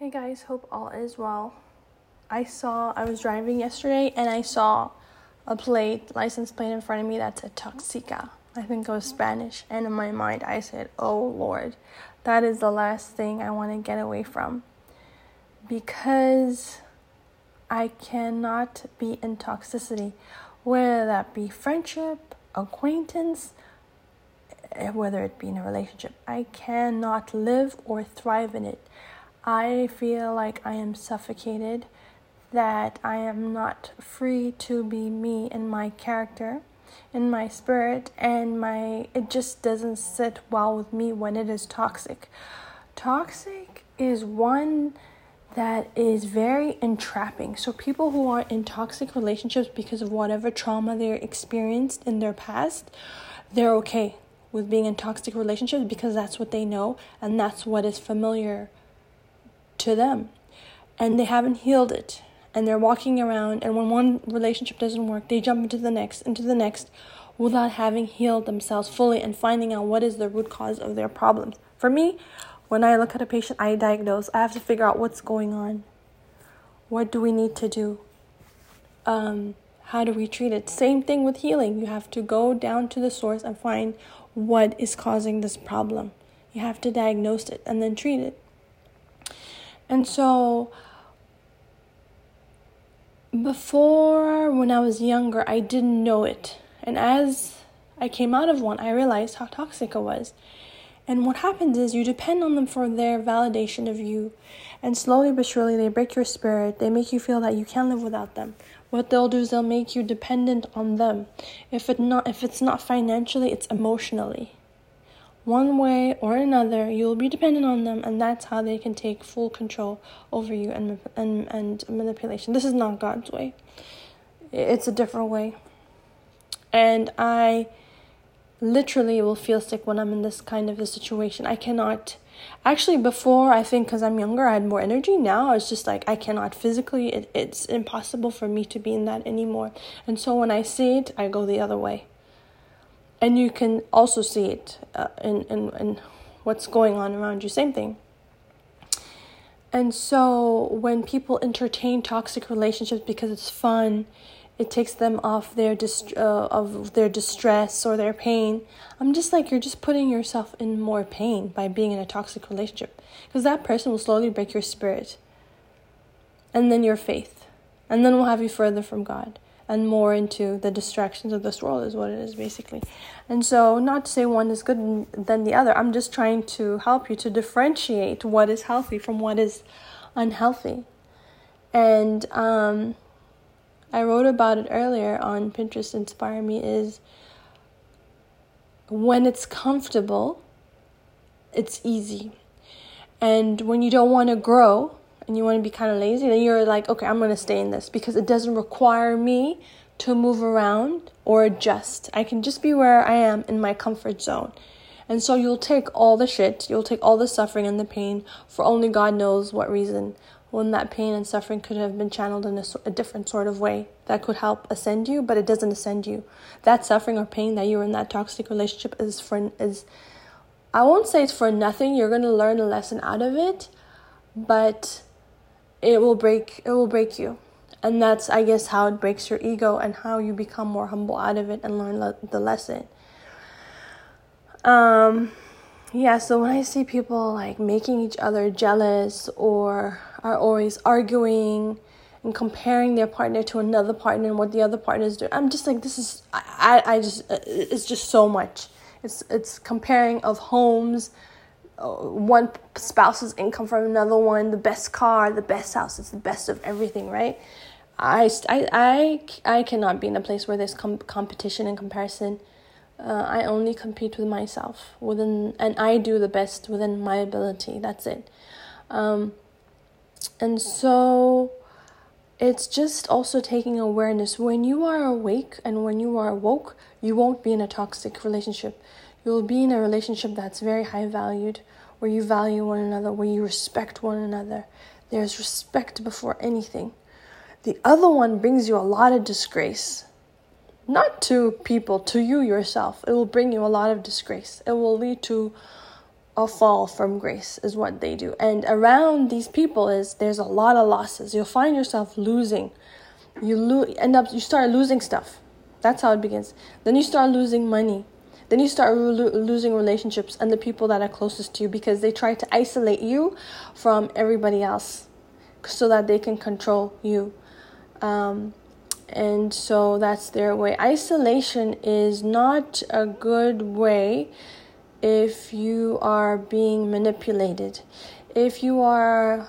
Hey guys, hope all is well. I saw, I was driving yesterday and I saw a plate, license plate in front of me that said Toxica. I think it was Spanish. And in my mind, I said, Oh Lord, that is the last thing I want to get away from. Because I cannot be in toxicity, whether that be friendship, acquaintance, eh, whether it be in a relationship. I cannot live or thrive in it. I feel like I am suffocated, that I am not free to be me in my character, in my spirit, and my it just doesn't sit well with me when it is toxic. Toxic is one that is very entrapping. So people who are in toxic relationships because of whatever trauma they experienced in their past, they're okay with being in toxic relationships because that's what they know and that's what is familiar to them. And they haven't healed it. And they're walking around, and when one relationship doesn't work, they jump into the next, into the next, without having healed themselves fully and finding out what is the root cause of their problems. For me, when I look at a patient, I diagnose. I have to figure out what's going on. What do we need to do? Um, how do we treat it? Same thing with healing. You have to go down to the source and find what is causing this problem. You have to diagnose it and then treat it. And so, before when I was younger, I didn't know it. And as I came out of one, I realized how toxic it was. And what happens is you depend on them for their validation of you. And slowly but surely, they break your spirit. They make you feel that you can't live without them. What they'll do is they'll make you dependent on them. If it not if it's not financially, it's emotionally one way or another, you'll be dependent on them, and that's how they can take full control over you and, and, and manipulation. This is not God's way, it's a different way. And I literally will feel sick when I'm in this kind of a situation. I cannot. Actually, before, I think because I'm younger, I had more energy. Now it's just like I cannot physically, it, it's impossible for me to be in that anymore. And so when I see it, I go the other way and you can also see it uh, in, in, in what's going on around you same thing. And so when people entertain toxic relationships because it's fun it takes them off their dist- uh, of their distress or their pain i'm just like you're just putting yourself in more pain by being in a toxic relationship. Because that person will slowly break your spirit. And then your faith. And then we'll have you further from god and more into the distractions of this world is what it is basically. And so not to say one is good than the other. I'm just trying to help you to differentiate what is healthy from what is unhealthy. And um, i wrote about it earlier on pinterest inspire me is when it's comfortable it's easy. And when you don't want to grow and you want to be kind of lazy, then you're like, okay, I'm going to stay in this because it doesn't require me to move around or adjust. I can just be where I am in my comfort zone. And so you'll take all the shit, you'll take all the suffering and the pain for only God knows what reason. When that pain and suffering could have been channeled in a, a different sort of way that could help ascend you, but it doesn't ascend you. That suffering or pain that you're in that toxic relationship is for is I won't say it's for nothing. You're going to learn a lesson out of it, but it will break it will break you. And that's i guess how it breaks your ego and how you become more humble out of it and learn le- the lesson. Um yeah so when i see people like making each other jealous or are always arguing and comparing their partner to another partner and what the other partner is doing i'm just like this is i i just it's just so much. It's it's comparing of homes one spouse's income from another one, the best car, the best house, it's the best of everything, right? I, I, I, I cannot be in a place where there's com- competition and comparison. Uh, I only compete with myself within, and I do the best within my ability. That's it. Um, and so it's just also taking awareness. When you are awake and when you are woke, you won't be in a toxic relationship. You'll be in a relationship that's very high valued, where you value one another, where you respect one another. There's respect before anything. The other one brings you a lot of disgrace. Not to people, to you yourself. It will bring you a lot of disgrace. It will lead to a fall from grace is what they do. And around these people is there's a lot of losses. You'll find yourself losing. You lo- end up you start losing stuff. That's how it begins. Then you start losing money. Then you start lo- losing relationships and the people that are closest to you because they try to isolate you from everybody else so that they can control you. Um, and so that's their way. Isolation is not a good way if you are being manipulated, if you are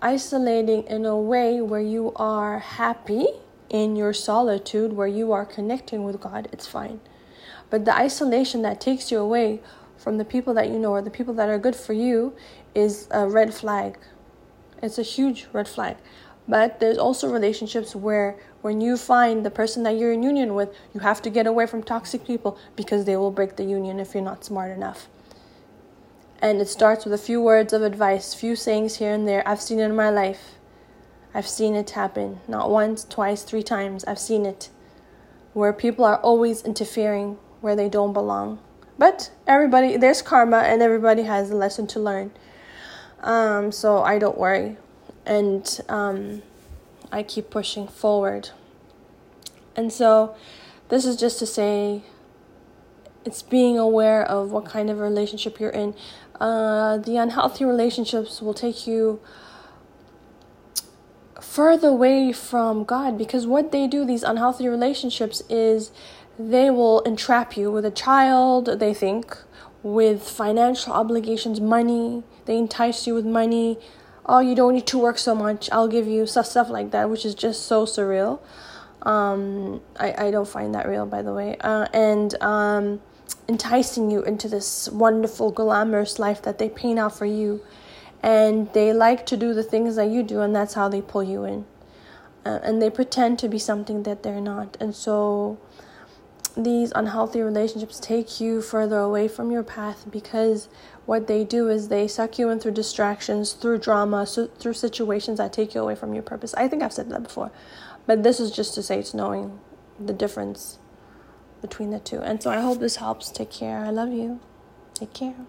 isolating in a way where you are happy in your solitude, where you are connecting with God, it's fine. But the isolation that takes you away from the people that you know or the people that are good for you is a red flag. It's a huge red flag. But there's also relationships where when you find the person that you're in union with, you have to get away from toxic people because they will break the union if you're not smart enough. And it starts with a few words of advice, few sayings here and there. I've seen it in my life. I've seen it happen. Not once, twice, three times. I've seen it. Where people are always interfering where they don't belong. But everybody, there's karma and everybody has a lesson to learn. Um, so I don't worry and um, I keep pushing forward. And so, this is just to say it's being aware of what kind of relationship you're in. Uh, the unhealthy relationships will take you further away from God because what they do, these unhealthy relationships, is they will entrap you with a child, they think, with financial obligations, money. They entice you with money, oh, you don't need to work so much. I'll give you stuff, stuff like that, which is just so surreal. Um, I, I don't find that real, by the way. Uh, and um, enticing you into this wonderful, glamorous life that they paint out for you. And they like to do the things that you do, and that's how they pull you in. Uh, and they pretend to be something that they're not. And so these unhealthy relationships take you further away from your path because what they do is they suck you in through distractions, through drama, so through situations that take you away from your purpose. I think I've said that before, but this is just to say it's knowing the difference between the two. And so I hope this helps. Take care. I love you. Take care.